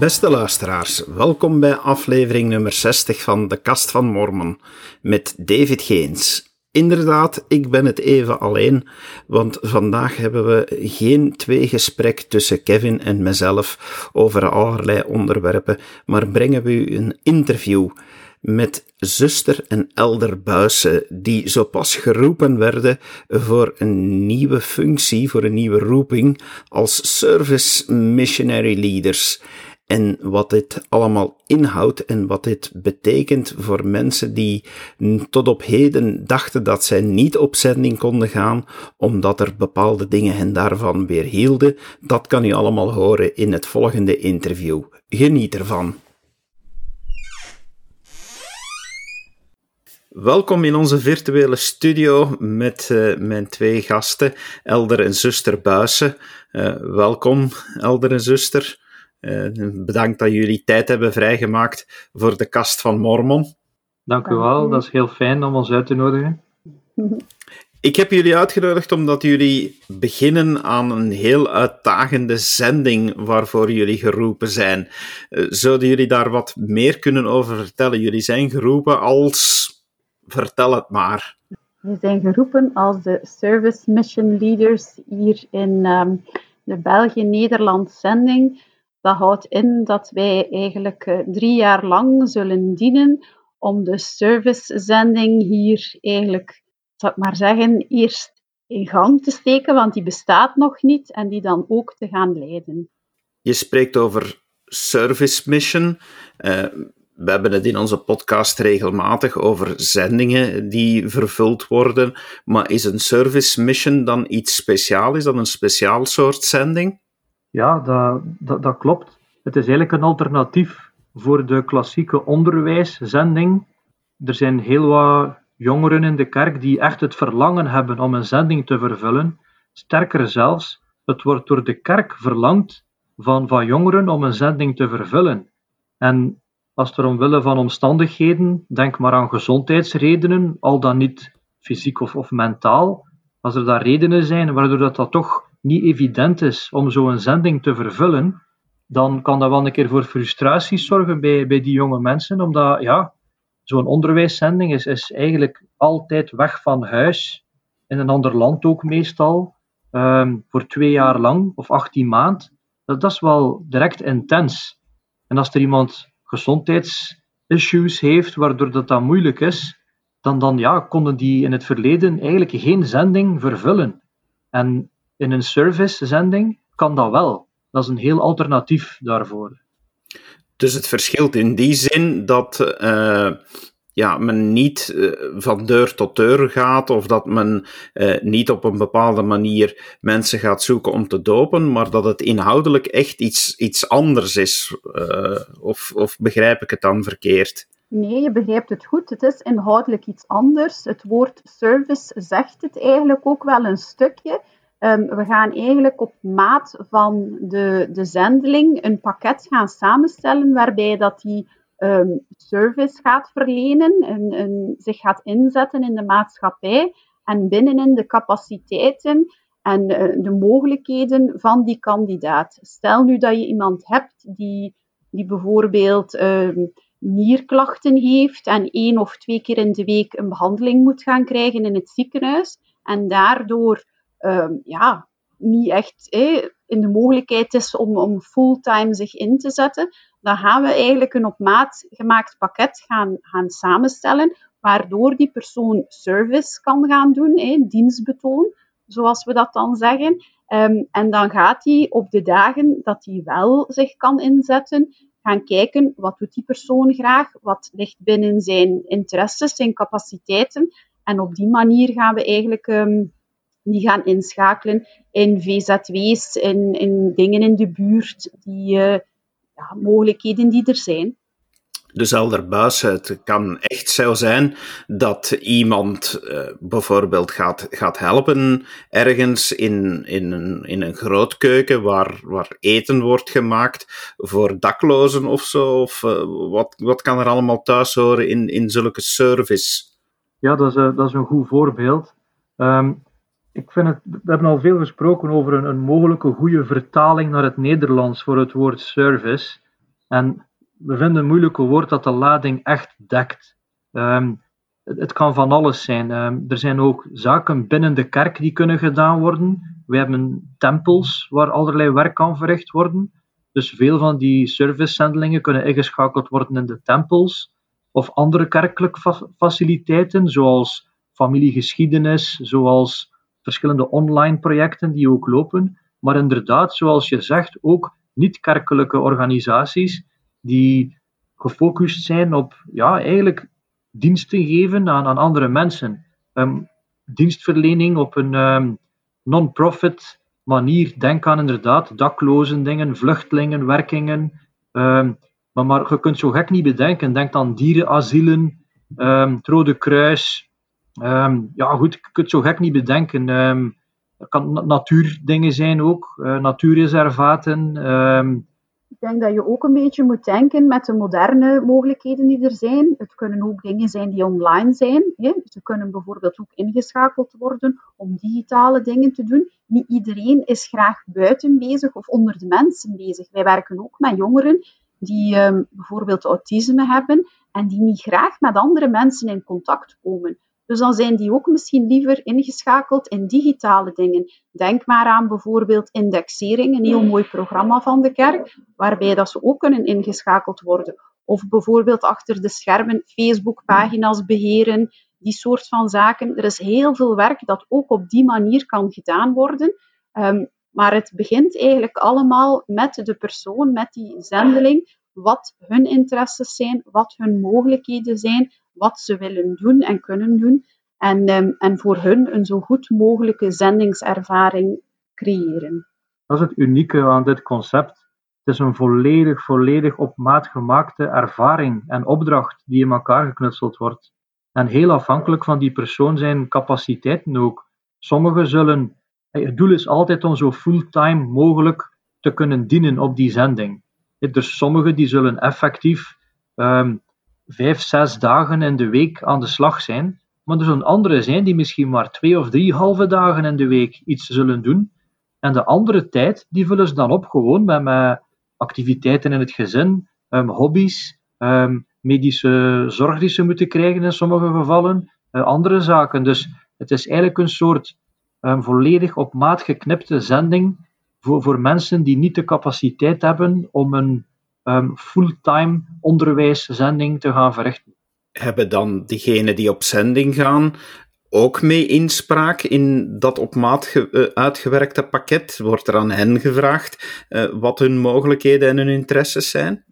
Beste luisteraars, welkom bij aflevering nummer 60 van De Kast van Mormon met David Geens. Inderdaad, ik ben het even alleen, want vandaag hebben we geen twee gesprek tussen Kevin en mezelf over allerlei onderwerpen, maar brengen we u een interview met zuster en elder Buissen, die zo pas geroepen werden voor een nieuwe functie, voor een nieuwe roeping als Service Missionary Leaders en wat dit allemaal inhoudt en wat dit betekent voor mensen die tot op heden dachten dat zij niet op zending konden gaan, omdat er bepaalde dingen hen daarvan weerhielden, dat kan u allemaal horen in het volgende interview. Geniet ervan. Welkom in onze virtuele studio met uh, mijn twee gasten, Elder en zuster Buissen. Uh, welkom, Elder en zuster. Uh, bedankt dat jullie tijd hebben vrijgemaakt voor de kast van Mormon. Dank u wel, dat is heel fijn om ons uit te nodigen. Ik heb jullie uitgenodigd omdat jullie beginnen aan een heel uitdagende zending waarvoor jullie geroepen zijn. Uh, zouden jullie daar wat meer kunnen over vertellen? Jullie zijn geroepen als. Vertel het maar. We zijn geroepen als de Service Mission Leaders hier in um, de België-Nederland zending. Dat houdt in dat wij eigenlijk uh, drie jaar lang zullen dienen om de servicezending hier eigenlijk, zal ik maar zeggen, eerst in gang te steken, want die bestaat nog niet, en die dan ook te gaan leiden. Je spreekt over service mission. Uh, we hebben het in onze podcast regelmatig over zendingen die vervuld worden. Maar is een service mission dan iets speciaals? Is dat een speciaal soort zending? Ja, dat, dat, dat klopt. Het is eigenlijk een alternatief voor de klassieke onderwijszending. Er zijn heel wat jongeren in de kerk die echt het verlangen hebben om een zending te vervullen. Sterker zelfs, het wordt door de kerk verlangd van, van jongeren om een zending te vervullen. En als er omwille van omstandigheden, denk maar aan gezondheidsredenen, al dan niet fysiek of, of mentaal, als er daar redenen zijn waardoor dat, dat toch niet evident is om zo'n zending te vervullen, dan kan dat wel een keer voor frustraties zorgen bij, bij die jonge mensen, omdat ja, zo'n onderwijszending is, is eigenlijk altijd weg van huis, in een ander land ook meestal, um, voor twee jaar lang of 18 maand. Dat, dat is wel direct intens. En als er iemand gezondheidsissues heeft, waardoor dat dan moeilijk is, dan, dan ja, konden die in het verleden eigenlijk geen zending vervullen. En in een servicezending kan dat wel. Dat is een heel alternatief daarvoor. Dus het verschilt in die zin dat uh, ja, men niet uh, van deur tot deur gaat of dat men uh, niet op een bepaalde manier mensen gaat zoeken om te dopen, maar dat het inhoudelijk echt iets, iets anders is. of, of begrijp ik het dan verkeerd? Nee, je begrijpt het goed. Het is inhoudelijk iets anders. Het woord service zegt het eigenlijk ook wel een stukje. Um, we gaan eigenlijk op maat van de, de zendeling een pakket gaan samenstellen waarbij dat die um, service gaat verlenen en, en, zich gaat inzetten in de maatschappij en binnenin de capaciteiten en uh, de mogelijkheden van die kandidaat. Stel nu dat je iemand hebt die, die bijvoorbeeld um, nierklachten heeft en één of twee keer in de week een behandeling moet gaan krijgen in het ziekenhuis en daardoor um, ja, niet echt in de mogelijkheid is om, om fulltime zich in te zetten, dan gaan we eigenlijk een op maat gemaakt pakket gaan, gaan samenstellen, waardoor die persoon service kan gaan doen, dienstbetoon, zoals we dat dan zeggen. Um, en dan gaat hij op de dagen dat hij wel zich kan inzetten, gaan kijken wat doet die persoon graag, wat ligt binnen zijn interesses, zijn capaciteiten. En op die manier gaan we eigenlijk um, die gaan inschakelen in VZW's, in, in dingen in de buurt, die uh, ja, mogelijkheden die er zijn. Dus elderbuis, het kan echt zo zijn dat iemand uh, bijvoorbeeld gaat, gaat helpen ergens in, in, een, in een grootkeuken waar, waar eten wordt gemaakt voor daklozen of zo. Of uh, wat, wat kan er allemaal thuis horen in, in zulke service? Ja, dat is, uh, dat is een goed voorbeeld. Um, ik vind het, we hebben al veel gesproken over een, een mogelijke goede vertaling naar het Nederlands voor het woord service. En we vinden een moeilijke woord dat de lading echt dekt. Ehm, het, kan van alles zijn. Ehm, er zijn ook zaken binnen de kerk die kunnen gedaan worden. We hebben tempels waar allerlei werk kan verricht worden. Dus veel van die servicezendelingen kunnen ingeschakeld worden in de tempels of andere kerkelijke faciliteiten, zoals familiegeschiedenis, zoals verschillende online projecten die ook lopen. Maar inderdaad, zoals je zegt, ook niet-kerkelijke organisaties die gefocust zijn op ja, eigenlijk diensten geven aan, aan andere mensen. Um, dienstverlening op een um, non-profit manier. Denk aan inderdaad daklozen dingen, vluchtelingen, werkingen. Um, maar, maar je kunt zo gek niet bedenken. Denk aan dierenasielen, het Rode Kruis. Ja, goed, je kunt zo gek niet bedenken. Het kan natuurdingen zijn ook, uh, natuurreservaten. Ik denk dat je ook een beetje moet denken met de moderne mogelijkheden die er zijn. Het kunnen ook dingen zijn die online zijn. Hè. Ze kunnen bijvoorbeeld ook ingeschakeld worden om digitale dingen te doen. Niet iedereen is graag buiten bezig of onder de mensen bezig. Wij werken ook met jongeren die um, bijvoorbeeld autisme hebben en die niet graag met andere mensen in contact komen. Dus dan zijn die ook misschien liever ingeschakeld in digitale dingen. Denk maar aan bijvoorbeeld indexering, een heel mooi programma van de kerk, waarbij dat ze ook kunnen ingeschakeld worden. Of bijvoorbeeld achter de schermen Facebookpagina's beheren, die soort van zaken. Er is heel veel werk dat ook op die manier kan gedaan worden. Um, maar het begint eigenlijk allemaal met de persoon, met die zendeling, wat hun interesses zijn, wat hun mogelijkheden zijn, wat ze willen doen en kunnen doen. En, um, en voor hun een zo goed mogelijke zendingservaring creëren. Dat is het unieke aan dit concept. Het is een volledig, volledig op maat gemaakte ervaring en opdracht die in elkaar geknutseld wordt. En heel afhankelijk van die persoon zijn capaciteiten ook. Sommigen zullen, het doel is altijd om zo fulltime mogelijk te kunnen dienen op die zending. Dus sommigen die zullen effectief um, vijf, zes dagen in de week aan de slag zijn. Maar er zullen anderen zijn die misschien maar twee of drie halve dagen in de week iets zullen doen. En de andere tijd, die vullen ze dan op gewoon met, activiteiten in het gezin, um, hobby's, um, medische zorg die ze moeten krijgen in sommige gevallen, uh, andere zaken. Dus het is eigenlijk een soort um, volledig op maat geknipte zending voor, voor mensen die niet de capaciteit hebben om een um, fulltime onderwijszending te gaan verrichten. Hebben dan diegenen die op zending gaan ook mee inspraak in dat op maat uh, uitgewerkte pakket? Wordt er aan hen gevraagd uh, wat hun mogelijkheden en hun interesses zijn?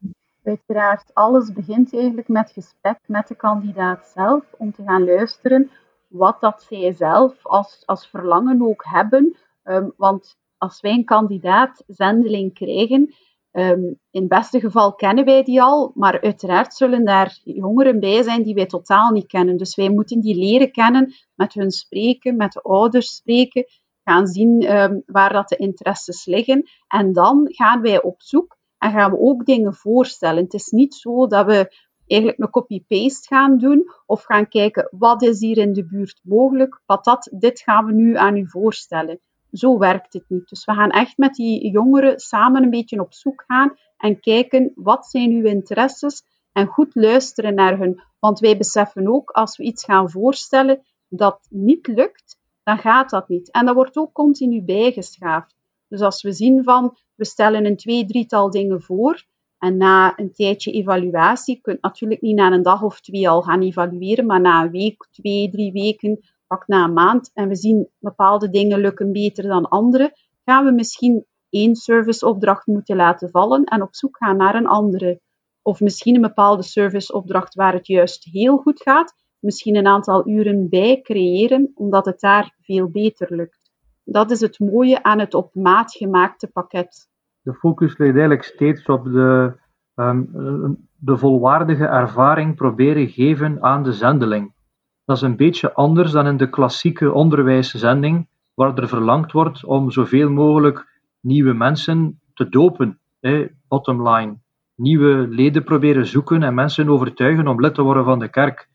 Uiteraard, alles begint eigenlijk met gesprek met de kandidaat zelf om te gaan luisteren wat dat zij zelf als, als verlangen ook hebben. Um, want als wij een kandidaat zendeling krijgen, Um, in het beste geval kennen wij die al, maar uiteraard zullen daar jongeren bij zijn die wij totaal niet kennen. Dus wij moeten die leren kennen, met hun spreken, met de ouders spreken, gaan zien um, waar dat de interesses liggen. En dan gaan wij op zoek en gaan we ook dingen voorstellen. Het is niet zo dat we eigenlijk een copy-paste gaan doen of gaan kijken wat is hier in de buurt mogelijk, wat dat, dit gaan we nu aan u voorstellen zo werkt het niet. Dus we gaan echt met die jongeren samen een beetje op zoek gaan en kijken wat zijn uw interesses en goed luisteren naar hun. Want wij beseffen ook als we iets gaan voorstellen dat niet lukt, dan gaat dat niet. En dat wordt ook continu bijgeschaafd. Dus als we zien van we stellen een twee, drietal dingen voor en na een tijdje evaluatie, je kunt natuurlijk niet na een dag of twee al gaan evalueren, maar na een week, twee, drie weken pak na een maand en we zien bepaalde dingen lukken beter dan andere, gaan we misschien één serviceopdracht moeten laten vallen en op zoek gaan naar een andere. Of misschien een bepaalde serviceopdracht waar het juist heel goed gaat, misschien een aantal uren bij creëren, omdat het daar veel beter lukt. Dat is het mooie aan het op maat gemaakte pakket. De focus ligt eigenlijk steeds op de, um, de volwaardige ervaring proberen geven aan de zendeling. Dat is een beetje anders dan in de klassieke onderwijszending, waar er verlangd wordt om zoveel mogelijk nieuwe mensen te dopen. Hè, bottom line. Nieuwe leden proberen zoeken en mensen overtuigen om lid te worden van de kerk.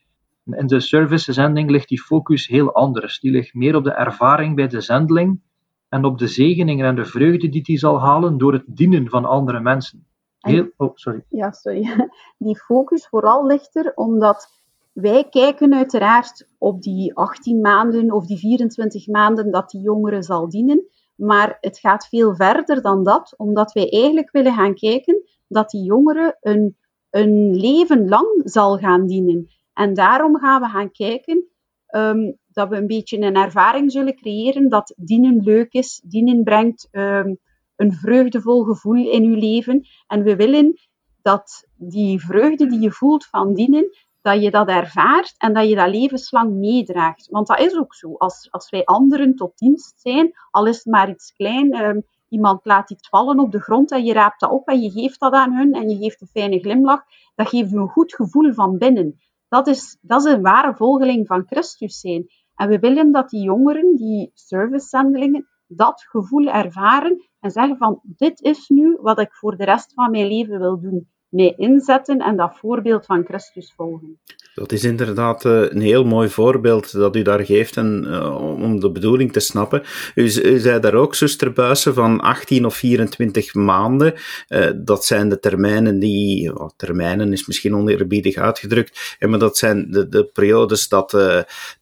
In de servicezending ligt die focus heel anders. Die ligt meer op de ervaring bij de zendeling en op de zegeningen en de vreugde die hij zal halen door het dienen van andere mensen. Heel, oh, sorry. Ja, sorry. Die focus vooral ligt er omdat wij kijken uiteraard op die 18 maanden of die 24 maanden dat die jongere zal dienen. Maar het gaat veel verder dan dat, omdat wij eigenlijk willen gaan kijken dat die jongere een, een leven lang zal gaan dienen. En daarom gaan we gaan kijken ehm, dat we een beetje een ervaring zullen creëren dat dienen leuk is, dienen brengt um, een vreugdevol gevoel in je leven. En we willen dat die vreugde die je voelt van dienen, dat je dat ervaart en dat je dat levenslang meedraagt. Want dat is ook zo. Als, als wij anderen tot dienst zijn, al is het maar iets klein, um, iemand laat iets vallen op de grond en je raapt dat op en je geeft dat aan hun en je geeft een fijne glimlach, dat geeft je een goed gevoel van binnen. Dat is, dat is een ware volgeling van Christus zijn. En we willen dat die jongeren, die servicezendelingen, dat gevoel ervaren en zeggen van dit is nu wat ik voor de rest van mijn leven wil doen mee inzetten en dat voorbeeld van Christus volgen. Dat is inderdaad eh, een heel mooi voorbeeld dat u daar geeft en, uh, om de bedoeling te snappen. U, zei daar ook, zuster Buissen, van 18 of 24 maanden. Uh, dat zijn de termijnen die, oh, termijnen is misschien oneerbiedig uitgedrukt, maar dat zijn de, de periodes dat,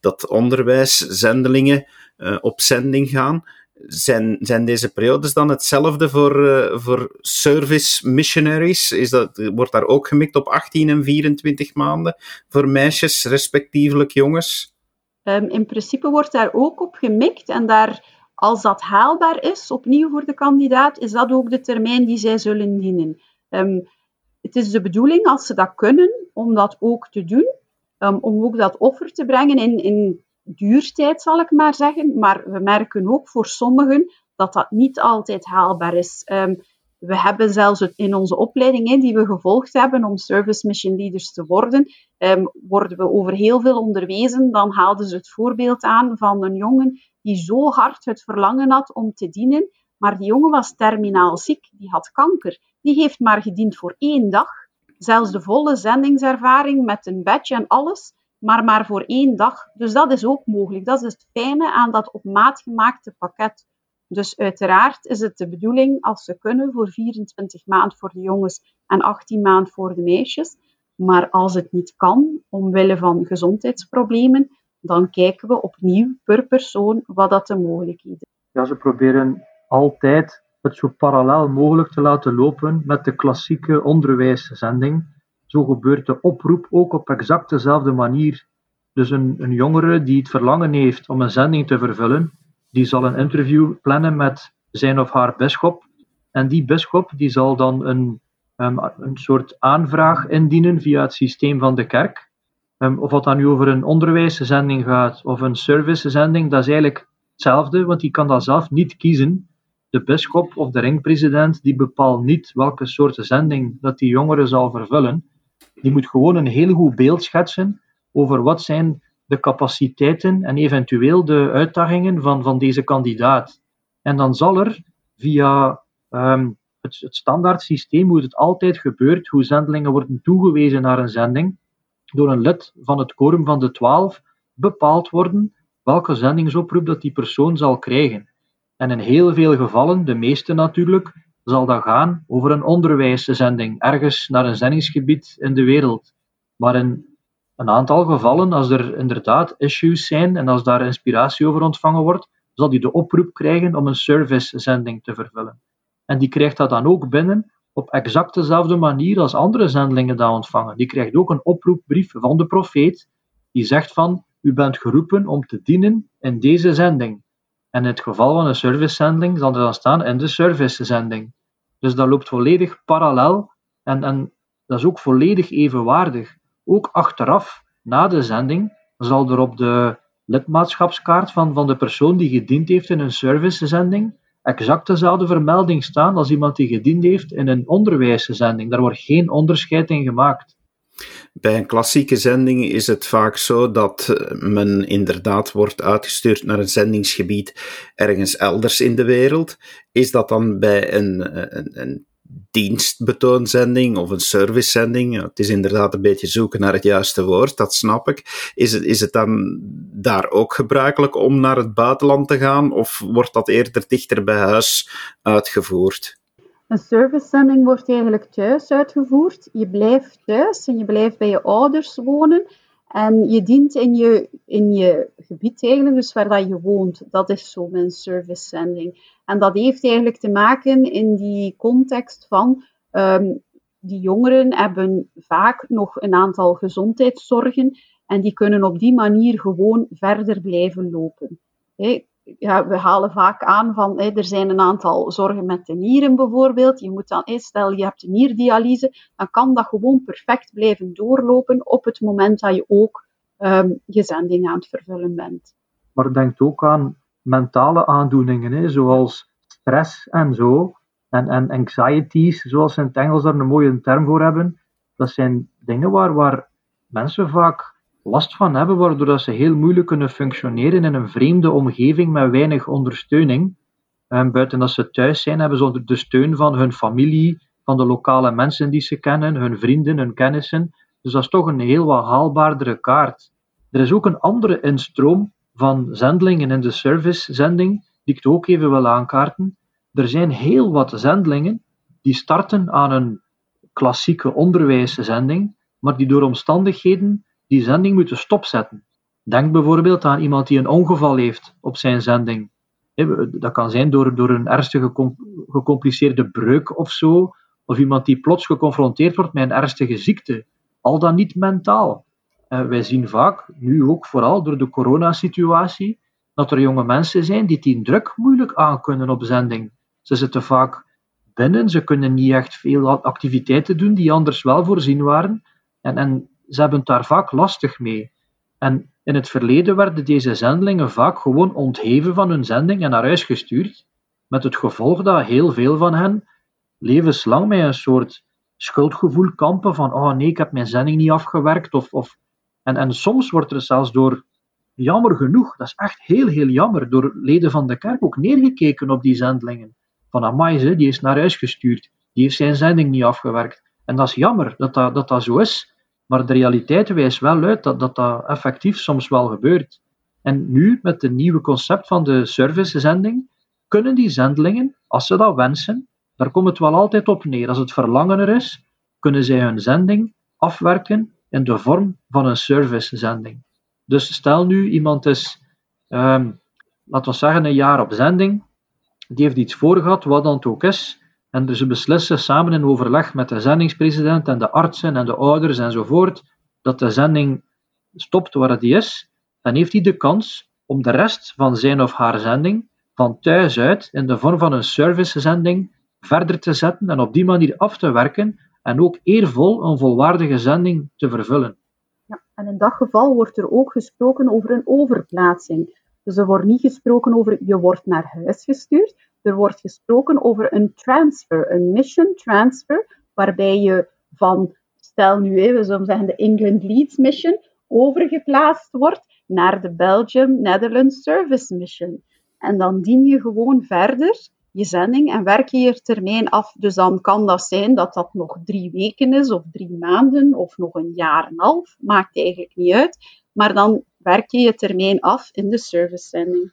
dat onderwijszendelingen op zending gaan zijn, zijn deze periodes dan hetzelfde voor, uh, voor service missionaries? Is dat, wordt daar ook gemikt op 18 en 24 maanden voor meisjes, respectievelijk jongens? Um, in principe wordt daar ook op gemikt en daar, als dat haalbaar is, opnieuw voor de kandidaat, is dat ook de termijn die zij zullen dienen. Um, het is de bedoeling, als ze dat kunnen, om dat ook te doen, um, om ook dat offer te brengen in, in duurtijd, zal ik maar zeggen. Maar we merken ook voor sommigen dat dat niet altijd haalbaar is. Um, we hebben zelfs in onze opleidingen die we gevolgd hebben om service mission leaders te worden, um, worden we over heel veel onderwezen. Dan haalden ze het voorbeeld aan van een jongen die zo hard het verlangen had om te dienen, maar die jongen was terminaal ziek, die had kanker. Die heeft maar gediend voor één dag. Zelfs de volle zendingservaring met een badge en alles maar maar voor één dag. Dus dat is ook mogelijk. Dat is het fijne aan dat op maat gemaakte pakket. Dus uiteraard is het de bedoeling, als ze kunnen, voor 24 maand voor de jongens en 18 maand voor de meisjes. Maar als het niet kan, omwille van gezondheidsproblemen, dan kijken we opnieuw per persoon wat dat de mogelijkheden is. Ja, ze proberen altijd het zo parallel mogelijk te laten lopen met de klassieke onderwijszending zo gebeurt de oproep ook op exact dezelfde manier. Dus een, een jongere die het verlangen heeft om een zending te vervullen, die zal een interview plannen met zijn of haar bisschop. En die bisschop die zal dan een, een soort aanvraag indienen via het systeem van de kerk. Um, of wat dan nu over een onderwijszending gaat of een servicezending, dat is eigenlijk hetzelfde, want die kan dat zelf niet kiezen. De bisschop of de ringpresident die bepaalt niet welke soort zending dat die jongere zal vervullen die moet gewoon een heel goed beeld schetsen over wat zijn de capaciteiten en eventueel de uitdagingen van, van deze kandidaat. En dan zal er via het, het standaard systeem, hoe het altijd gebeurt, hoe zendelingen worden toegewezen naar een zending, door een lid van het quorum van de twaalf bepaald worden welke zendingsoproep dat die persoon zal krijgen. En in heel veel gevallen, de meeste natuurlijk, zal dat gaan over een onderwijszending, ergens naar een zendingsgebied in de wereld. Maar in een aantal gevallen, als er inderdaad issues zijn en als daar inspiratie over ontvangen wordt, zal die de oproep krijgen om een servicezending te vervullen. En die krijgt dat dan ook binnen op exact dezelfde manier als andere zendelingen dat ontvangen. Die krijgt ook een oproepbrief van de profeet, die zegt van, u bent geroepen om te dienen in deze zending. En in het geval van een servicezending zal er dan staan in de servicezending. Dus dat loopt volledig parallel en, en dat is ook volledig evenwaardig. Ook achteraf, na de zending, zal er op de lidmaatschapskaart van, van de persoon die gediend heeft in een servicezending exact dezelfde vermelding staan als iemand die gediend heeft in een onderwijszending. Daar wordt geen onderscheid in gemaakt. Bij een klassieke zending is het vaak zo dat eh, men inderdaad wordt uitgestuurd naar een zendingsgebied ergens elders in de wereld. Is dat dan bij een, eh, een, een dienstbetoonzending of een servicezending? Het is inderdaad een beetje zoeken naar het juiste woord, dat snap ik. Is het, is het dan daar ook gebruikelijk om naar het buitenland te gaan of wordt dat eerder dichter bij huis uitgevoerd? Een servicezending wordt eigenlijk thuis uitgevoerd. Je blijft thuis en je blijft bij je ouders wonen. En je dient in je, in je gebied eigenlijk, dus waar dat je woont. Dat is zo mijn servicezending. En dat heeft eigenlijk te maken in die context van um, die jongeren hebben vaak nog een aantal gezondheidszorgen en die kunnen op die manier gewoon verder blijven lopen. Ja, we halen vaak aan van er zijn een aantal zorgen met de nieren bijvoorbeeld. Je moet dan, stel je hebt nierdialyse, dan kan dat gewoon perfect blijven doorlopen op het moment dat je ook um, je zending aan het vervullen bent. Maar denk ook aan mentale aandoeningen, hè, zoals stress en zo. En, en anxieties, zoals ze in het Engels daar een mooie term voor hebben. Dat zijn dingen waar, waar mensen vaak last van hebben, waardoor dat ze heel moeilijk kunnen functioneren in een vreemde omgeving met weinig ondersteuning. En buiten dat ze thuis zijn, hebben ze de steun van hun familie, van de lokale mensen die ze kennen, hun vrienden, hun kennissen. Dus dat is toch een heel wat haalbaardere kaart. Er is ook een andere instroom van zendelingen in de servicezending, die ik ook even wil aankaarten. Er zijn heel wat zendelingen die starten aan een klassieke onderwijszending, maar die door omstandigheden die zending moeten stopzetten. Denk bijvoorbeeld aan iemand die een ongeval heeft op zijn zending. Dat kan zijn door, door een ernstige gecompliceerde breuk of zo, of iemand die plots geconfronteerd wordt met een ernstige ziekte, al dan niet mentaal. Eh, wij zien vaak, nu ook vooral door de coronasituatie, dat er jonge mensen zijn die die druk moeilijk aankunnen op zending. Ze zitten vaak binnen, ze kunnen niet echt veel activiteiten doen die anders wel voorzien waren. En, en ze hebben het daar vaak lastig mee. En in het verleden werden deze zendelingen vaak gewoon ontheven van hun zending en naar huis gestuurd, met het gevolg dat heel veel van hen levenslang met een soort schuldgevoel kampen van oh nee, ik heb mijn zending niet afgewerkt. Of, of... En, en soms wordt er zelfs door, jammer genoeg, dat is echt heel, heel jammer, door leden van de kerk ook neergekeken op die zendelingen. Van amai, die is naar huis gestuurd, die heeft zijn zending niet afgewerkt. En dat is jammer dat, dat, dat zo is, maar de realiteit wijst wel uit dat, dat dat effectief soms wel gebeurt. En nu, met het nieuwe concept van de servicezending, kunnen die zendelingen, als ze dat wensen, daar komt het wel altijd op neer, als het verlangen er is, kunnen zij hun zending afwerken in de vorm van een servicezending. Dus stel nu iemand is, um, laten we zeggen, een jaar op zending, die heeft iets voorgehad, wat dan ook is, en ze beslissen samen in overleg met de zendingspresident en de artsen en de ouders enzovoort dat de zending stopt waar die is, dan heeft hij de kans om de rest van zijn of haar zending van thuis uit in de vorm van een servicezending verder te zetten en op die manier af te werken en ook eervol een volwaardige zending te vervullen. Ja, en in dat geval wordt er ook gesproken over een overplaatsing. Dus er wordt niet gesproken over je wordt naar huis gestuurd, er wordt gesproken over een transfer, een mission transfer, waarbij je van, stel nu even, we zeggen de England Leeds Mission, overgeplaatst wordt naar de Belgium Netherlands Service Mission. En dan dien je gewoon verder je zending en werk je je termijn af. Dus dan kan dat zijn dat dat nog drie weken is, of drie maanden, of nog een jaar en een half. Maakt eigenlijk niet uit. Maar dan werk je je termijn af in de servicezending.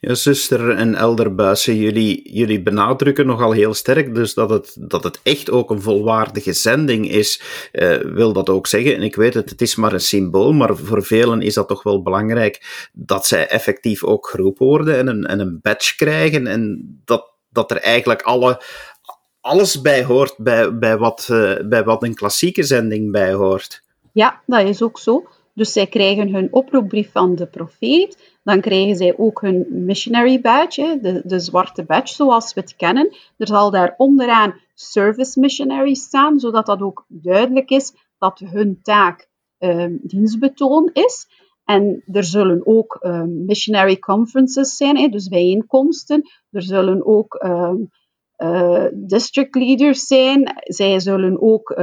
Ja, zuster en elder Buissen, jullie, jullie benadrukken nogal heel sterk dus dat het, dat het echt ook een volwaardige zending is. Uh, wil dat ook zeggen, en ik weet het, het is maar een symbool, maar voor velen is dat toch wel belangrijk dat zij effectief ook geroepen worden en een, en een badge krijgen en dat, dat er eigenlijk alle, alles bij hoort bij, bij, wat, uh, bij wat een klassieke zending bij hoort. Ja, dat is ook zo. Dus zij krijgen hun oproepbrief van de profeet. Dan krijgen zij ook hun missionary badge, de, de zwarte badge zoals we het kennen. Er zal daar onderaan service missionary staan, zodat dat ook duidelijk is dat hun taak um, dienstbetoon is. En er zullen ook um, missionary conferences zijn, hè, dus bijeenkomsten. Er zullen ook um, uh, district leaders zijn. Zij zullen ook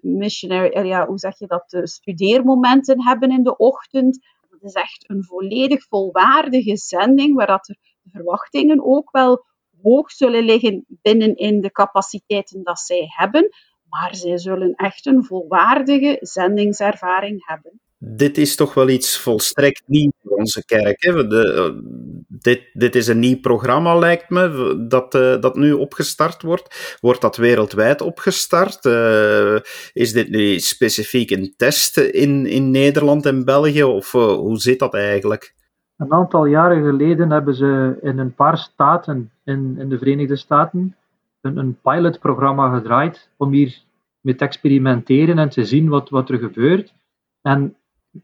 missionary, eh, ja, hoe zeg je dat, uh, studeermomenten hebben in de ochtend. Is echt een volledig volwaardige zending, waar dat de verwachtingen ook wel hoog zullen liggen binnenin de capaciteiten dat zij hebben. Maar zij zullen echt een volwaardige zendingservaring hebben dit is toch wel iets volstrekt nieuw voor onze kerk. Hè? De, dit, dit is een nieuw programma, lijkt me, dat, uh, dat nu opgestart wordt. Wordt dat wereldwijd opgestart? Uh, is dit nu specifiek een test in, in Nederland en België, of hoe zit dat eigenlijk? Een aantal jaren geleden hebben ze in een paar staten in, in de Verenigde Staten een, een pilotprogramma gedraaid om hier mee te experimenteren en te zien wat, wat er gebeurt. En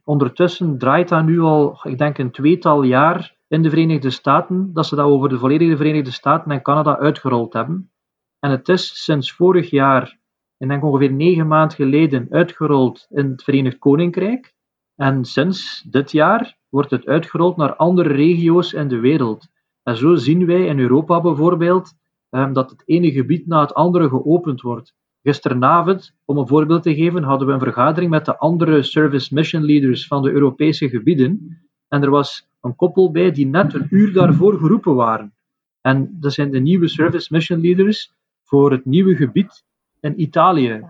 ondertussen draait dat nu al, ik denk, een tweetal jaar in de Verenigde Staten, dat ze dat over de volledige Verenigde Staten en Canada uitgerold hebben. En het is sinds vorig jaar, ik denk ongeveer negen maanden geleden, uitgerold in het Verenigd Koninkrijk. En sinds dit jaar wordt het uitgerold naar andere regio's in de wereld. En zo zien wij in Europa bijvoorbeeld ehm, dat het ene gebied na het andere geopend wordt. Gisteravond, om een voorbeeld te geven, hadden we een vergadering met de andere service mission leaders van de Europese gebieden. En er was een koppel bij die net een uur daarvoor geroepen waren. En dat zijn de nieuwe service mission leaders voor het nieuwe gebied in Italië.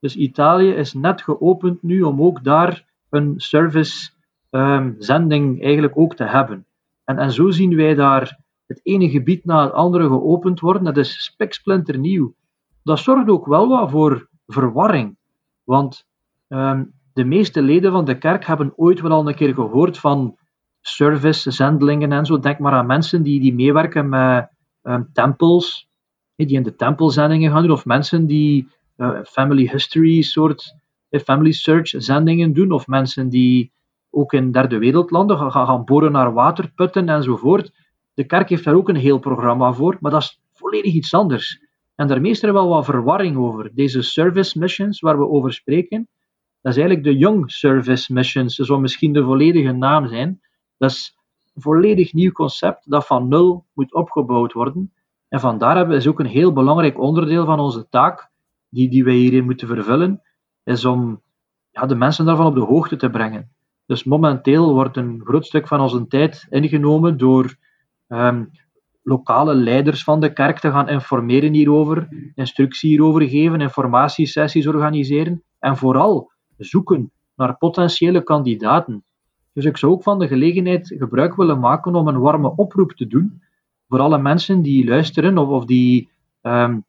Dus Italië is net geopend nu om ook daar een service um, zending eigenlijk ook te hebben. En, en zo zien wij daar het ene gebied na het andere geopend worden. Dat is spiksplinter nieuw. Dat zorgt ook wel wat voor verwarring. Want um, de meeste leden van de kerk hebben ooit wel al een keer gehoord van service, zendelingen en zo. Denk maar aan mensen die, die meewerken met um, tempels, die in de tempelzendingen gaan doen, of mensen die uh, family history soort, family search zendingen doen, of mensen die ook in derde wereldlanden gaan, gaan boren naar waterputten enzovoort. De kerk heeft daar ook een heel programma voor, maar dat is volledig iets anders. En daarmee is er wel wat verwarring over. Deze service missions waar we over spreken, dat is eigenlijk de Young Service Missions. Dat zou misschien de volledige naam zijn. Dat is een volledig nieuw concept dat van nul moet opgebouwd worden. En vandaar hebben is ook een heel belangrijk onderdeel van onze taak, die, die wij hierin moeten vervullen, is om ja, de mensen daarvan op de hoogte te brengen. Dus momenteel wordt een groot stuk van onze tijd ingenomen door um, lokale leiders van de kerk te gaan informeren hierover, instructie hierover geven, informatiesessies organiseren en vooral zoeken naar potentiële kandidaten. Dus ik zou ook van de gelegenheid gebruik willen maken om een warme oproep te doen voor alle mensen die luisteren of, die um,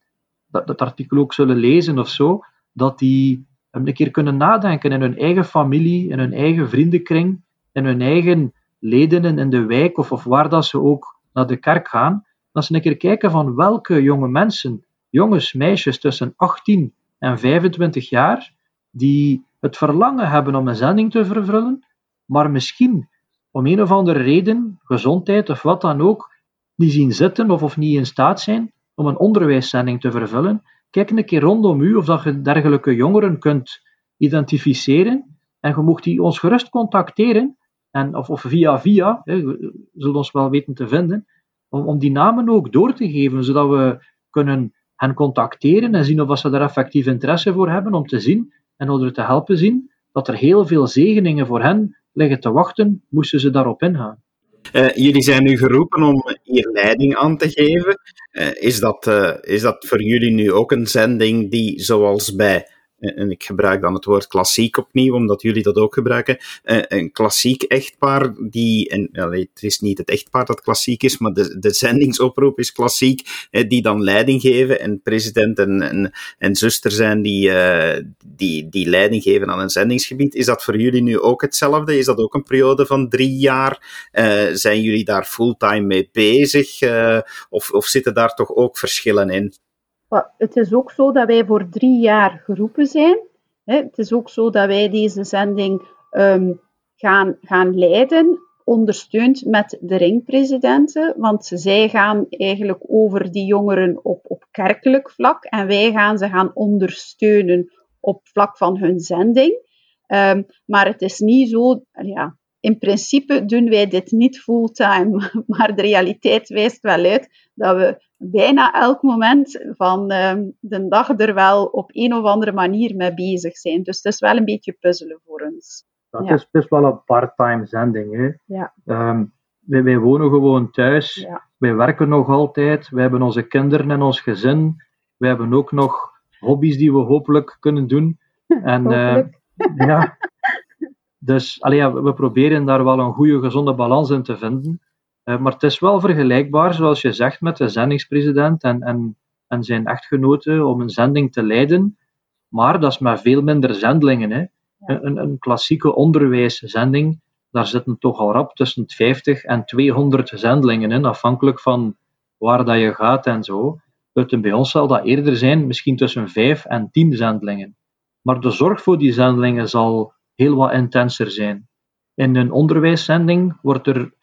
dat, dat artikel ook zullen lezen of zo, dat die een keer kunnen nadenken in hun eigen familie, in hun eigen vriendenkring, in hun eigen leden in de wijk of, of waar dat ze ook naar de kerk gaan, dat ze een keer kijken van welke jonge mensen, jongens, meisjes tussen 18 en 25 jaar, die het verlangen hebben om een zending te vervullen, maar misschien om een of andere reden, gezondheid of wat dan ook, niet zien zitten of, of niet in staat zijn om een onderwijszending te vervullen, kijk een keer rondom u of dat je dergelijke jongeren kunt identificeren. En je mocht die ons gerust contacteren, en, of, of via via, zullen ons wel weten te vinden, om, om die namen ook door te geven, zodat we kunnen hen contacteren en zien of ze daar effectief interesse voor hebben, om te zien en om er te helpen zien dat er heel veel zegeningen voor hen liggen te wachten, moesten ze daarop ingaan. Uh, jullie zijn nu geroepen om hier leiding aan te geven. Uh, is, dat, uh, is dat voor jullie nu ook een zending die, zoals bij en ik gebruik dan het woord klassiek opnieuw, omdat jullie dat ook gebruiken, eh, een klassiek echtpaar die, en het is niet het echtpaar dat klassiek is, maar de, de zendingsoproep is klassiek, die dan leiding geven en president en, en, zuster zijn die, die, die leiding geven aan een zendingsgebied. Is dat voor jullie nu ook hetzelfde? Is dat ook een periode van drie jaar? Zijn jullie daar fulltime mee bezig? of, of zitten daar toch ook verschillen in? Het is ook zo dat wij voor drie jaar geroepen zijn. Het is ook zo dat wij deze zending um, gaan, gaan leiden, ondersteund met de ringpresidenten, want zij gaan eigenlijk over die jongeren op, op kerkelijk vlak en wij gaan ze gaan ondersteunen op vlak van hun zending. Um, maar het is niet zo, ja, in principe doen wij dit niet fulltime, maar de realiteit wijst wel uit dat we bijna elk moment van uh, de dag er wel op een of andere manier mee bezig zijn. Dus het is wel een beetje puzzelen voor ons. Dat is best wel een part-time zending. Hè? Ja. Um, wij, wij, wonen gewoon thuis. Ja. Wij werken nog altijd. Wij hebben onze kinderen en ons gezin. Wij hebben ook nog hobby's die we hopelijk kunnen doen. En, uh, ja, dus allee, we proberen daar wel een goede, gezonde balans in te vinden. Maar het is wel vergelijkbaar, zoals je zegt, met de zendingspresident en, en, en zijn echtgenote om een zending te leiden. Maar dat is met veel minder zendelingen. Hè. Een, een, klassieke onderwijszending, daar zitten toch al rap tussen 50 en 200 zendelingen in, afhankelijk van waar dat je gaat en zo. Bij ons zal dat eerder zijn, misschien tussen 5 en 10 zendelingen. Maar de zorg voor die zendelingen zal heel wat intenser zijn. In een onderwijszending wordt er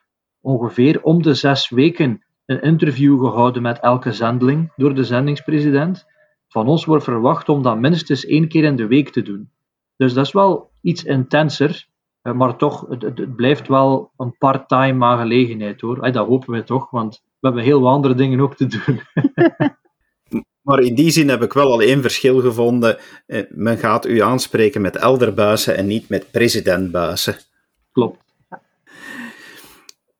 ongeveer om de zes weken een interview gehouden met elke zendeling door de zendingspresident. Van ons wordt verwacht om dat minstens één keer in de week te doen. Dus dat is wel iets intenser, maar toch, het, het blijft wel een part-time aangelegenheid hoor. Dat hopen we toch, want we hebben heel wat andere dingen ook te doen. Maar in die zin heb ik wel al één verschil gevonden. Eh, men gaat u aanspreken met elderbuizen en niet met presidentbuizen. Klopt.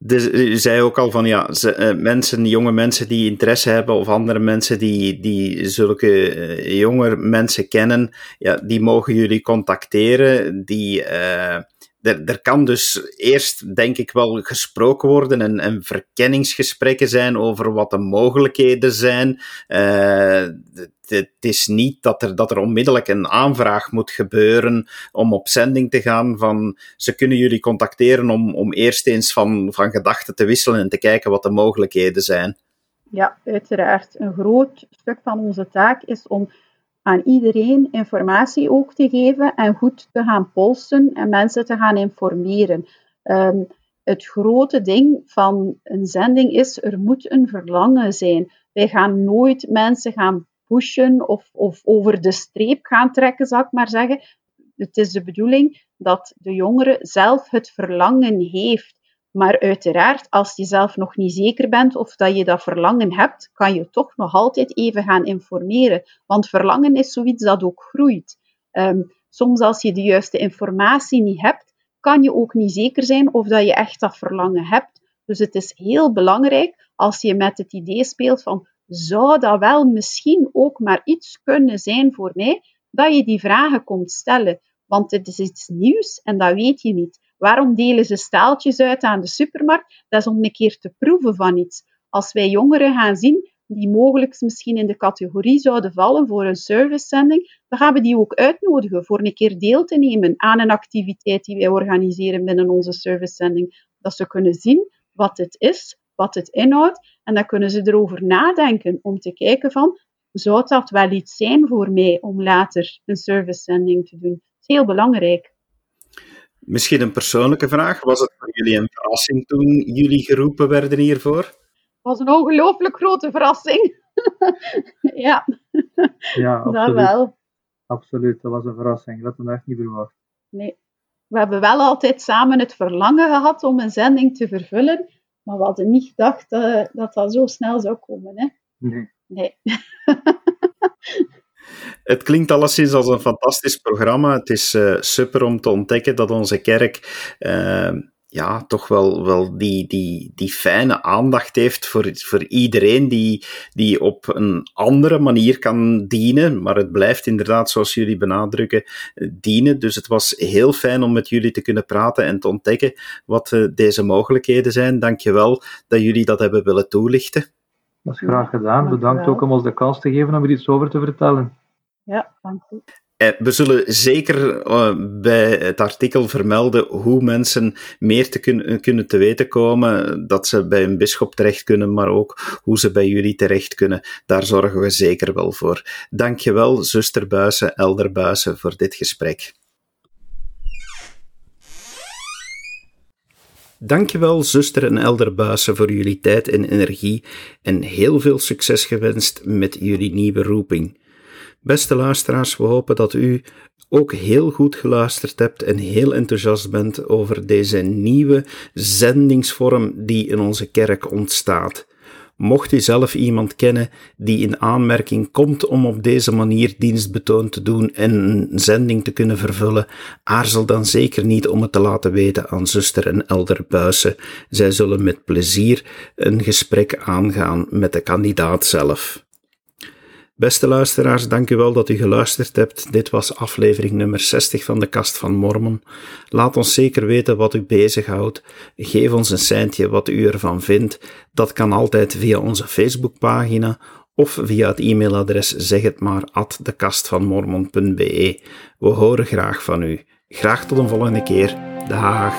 Dus u zei ook al van ja, ze, uh, mensen, jonge mensen die interesse hebben of andere mensen die, die zulke uh, jonge mensen kennen, ja, die mogen jullie contacteren. Die, uh, er, kan dus eerst, denk ik, wel gesproken worden en, en verkenningsgesprekken zijn over wat de mogelijkheden zijn. Uh, het is niet dat er, dat er onmiddellijk een aanvraag moet gebeuren om op zending te gaan. Van, ze kunnen jullie contacteren om, om eerst eens van, van gedachten te wisselen en te kijken wat de mogelijkheden zijn. Ja, uiteraard. Een groot stuk van onze taak is om aan iedereen informatie ook te geven en goed te gaan polsen en mensen te gaan informeren. Um, het grote ding van een zending is, er moet een verlangen zijn. Wij gaan nooit mensen gaan pushen of, of over de streep gaan trekken, zal ik maar zeggen. Het is de bedoeling dat de jongere zelf het verlangen heeft. Maar uiteraard, als je zelf nog niet zeker bent of dat je dat verlangen hebt, kan je toch nog altijd even gaan informeren. Want verlangen is zoiets dat ook groeit. Um, soms als je de juiste informatie niet hebt, kan je ook niet zeker zijn of dat je echt dat verlangen hebt. Dus het is heel belangrijk als je met het idee speelt van zou dat wel misschien ook maar iets kunnen zijn voor mij, dat je die vragen komt stellen. Want het is iets nieuws en dat weet je niet. Waarom delen ze staaltjes uit aan de supermarkt? Dat is om een keer te proeven van iets. Als wij jongeren gaan zien die mogelijk misschien in de categorie zouden vallen voor een servicezending, dan gaan we die ook uitnodigen voor een keer deel te nemen aan een activiteit die wij organiseren binnen onze servicezending. Dat ze kunnen zien wat het is, wat het inhoudt, en dan kunnen ze erover nadenken om te kijken van, zou dat wel iets zijn voor mij om later een servicezending te doen? Dat is heel belangrijk. Misschien een persoonlijke vraag. Was het voor jullie een verrassing toen jullie geroepen werden hiervoor? Het was een ongelooflijk grote verrassing. ja. Ja, absoluut. Dat wel. Absoluut, dat was een verrassing. Dat hadden we echt niet verwacht. Nee. We hebben wel altijd samen het verlangen gehad om een zending te vervullen, maar we hadden niet gedacht uh, dat dat zo snel zou komen. Hè? Nee. Nee. Het klinkt alleszins als een fantastisch programma. Het is uh, super om te ontdekken dat onze kerk uh, ja, toch wel, wel die, die, die fijne aandacht heeft voor, voor iedereen die, die op een andere manier kan dienen. Maar het blijft inderdaad, zoals jullie benadrukken, dienen. Dus het was heel fijn om met jullie te kunnen praten en te ontdekken wat uh, deze mogelijkheden zijn. Dank je wel dat jullie dat hebben willen toelichten. Dat is graag gedaan. Bedankt ook om ons de kans te geven om er iets over te vertellen. Ja, dank u. We zullen zeker uh, bij het artikel vermelden hoe mensen meer te kun kunnen te weten komen, dat ze bij een bischop terecht kunnen, maar ook hoe ze bij jullie terecht kunnen. Daar zorgen we zeker wel voor. Dankjewel, zuster Buizen, Elder Buizen, voor dit gesprek. Dankjewel, zuster en elder Buissen, voor jullie tijd en energie en heel veel succes gewenst met jullie nieuwe roeping. Beste luisteraars, we hopen dat u ook heel goed geluisterd hebt en heel enthousiast bent over deze nieuwe zendingsvorm die in onze kerk ontstaat. Mocht u zelf iemand kennen die in aanmerking komt om op deze manier dienstbetoon te doen en een zending te kunnen vervullen, aarzel dan zeker niet om het te laten weten aan zuster en elder Buissen. Zij zullen met plezier een gesprek aangaan met de kandidaat zelf. Beste luisteraars, dank u wel dat u geluisterd hebt. Dit was aflevering nummer 60 van de Kast van Mormon. Laat ons zeker weten wat u bezighoudt. Geef ons een seintje wat u ervan vindt. Dat kan altijd via onze Facebookpagina of via het e-mailadres zeg het maar at dekastvanmormon.be. We horen graag van u. Graag tot een volgende keer. Dag.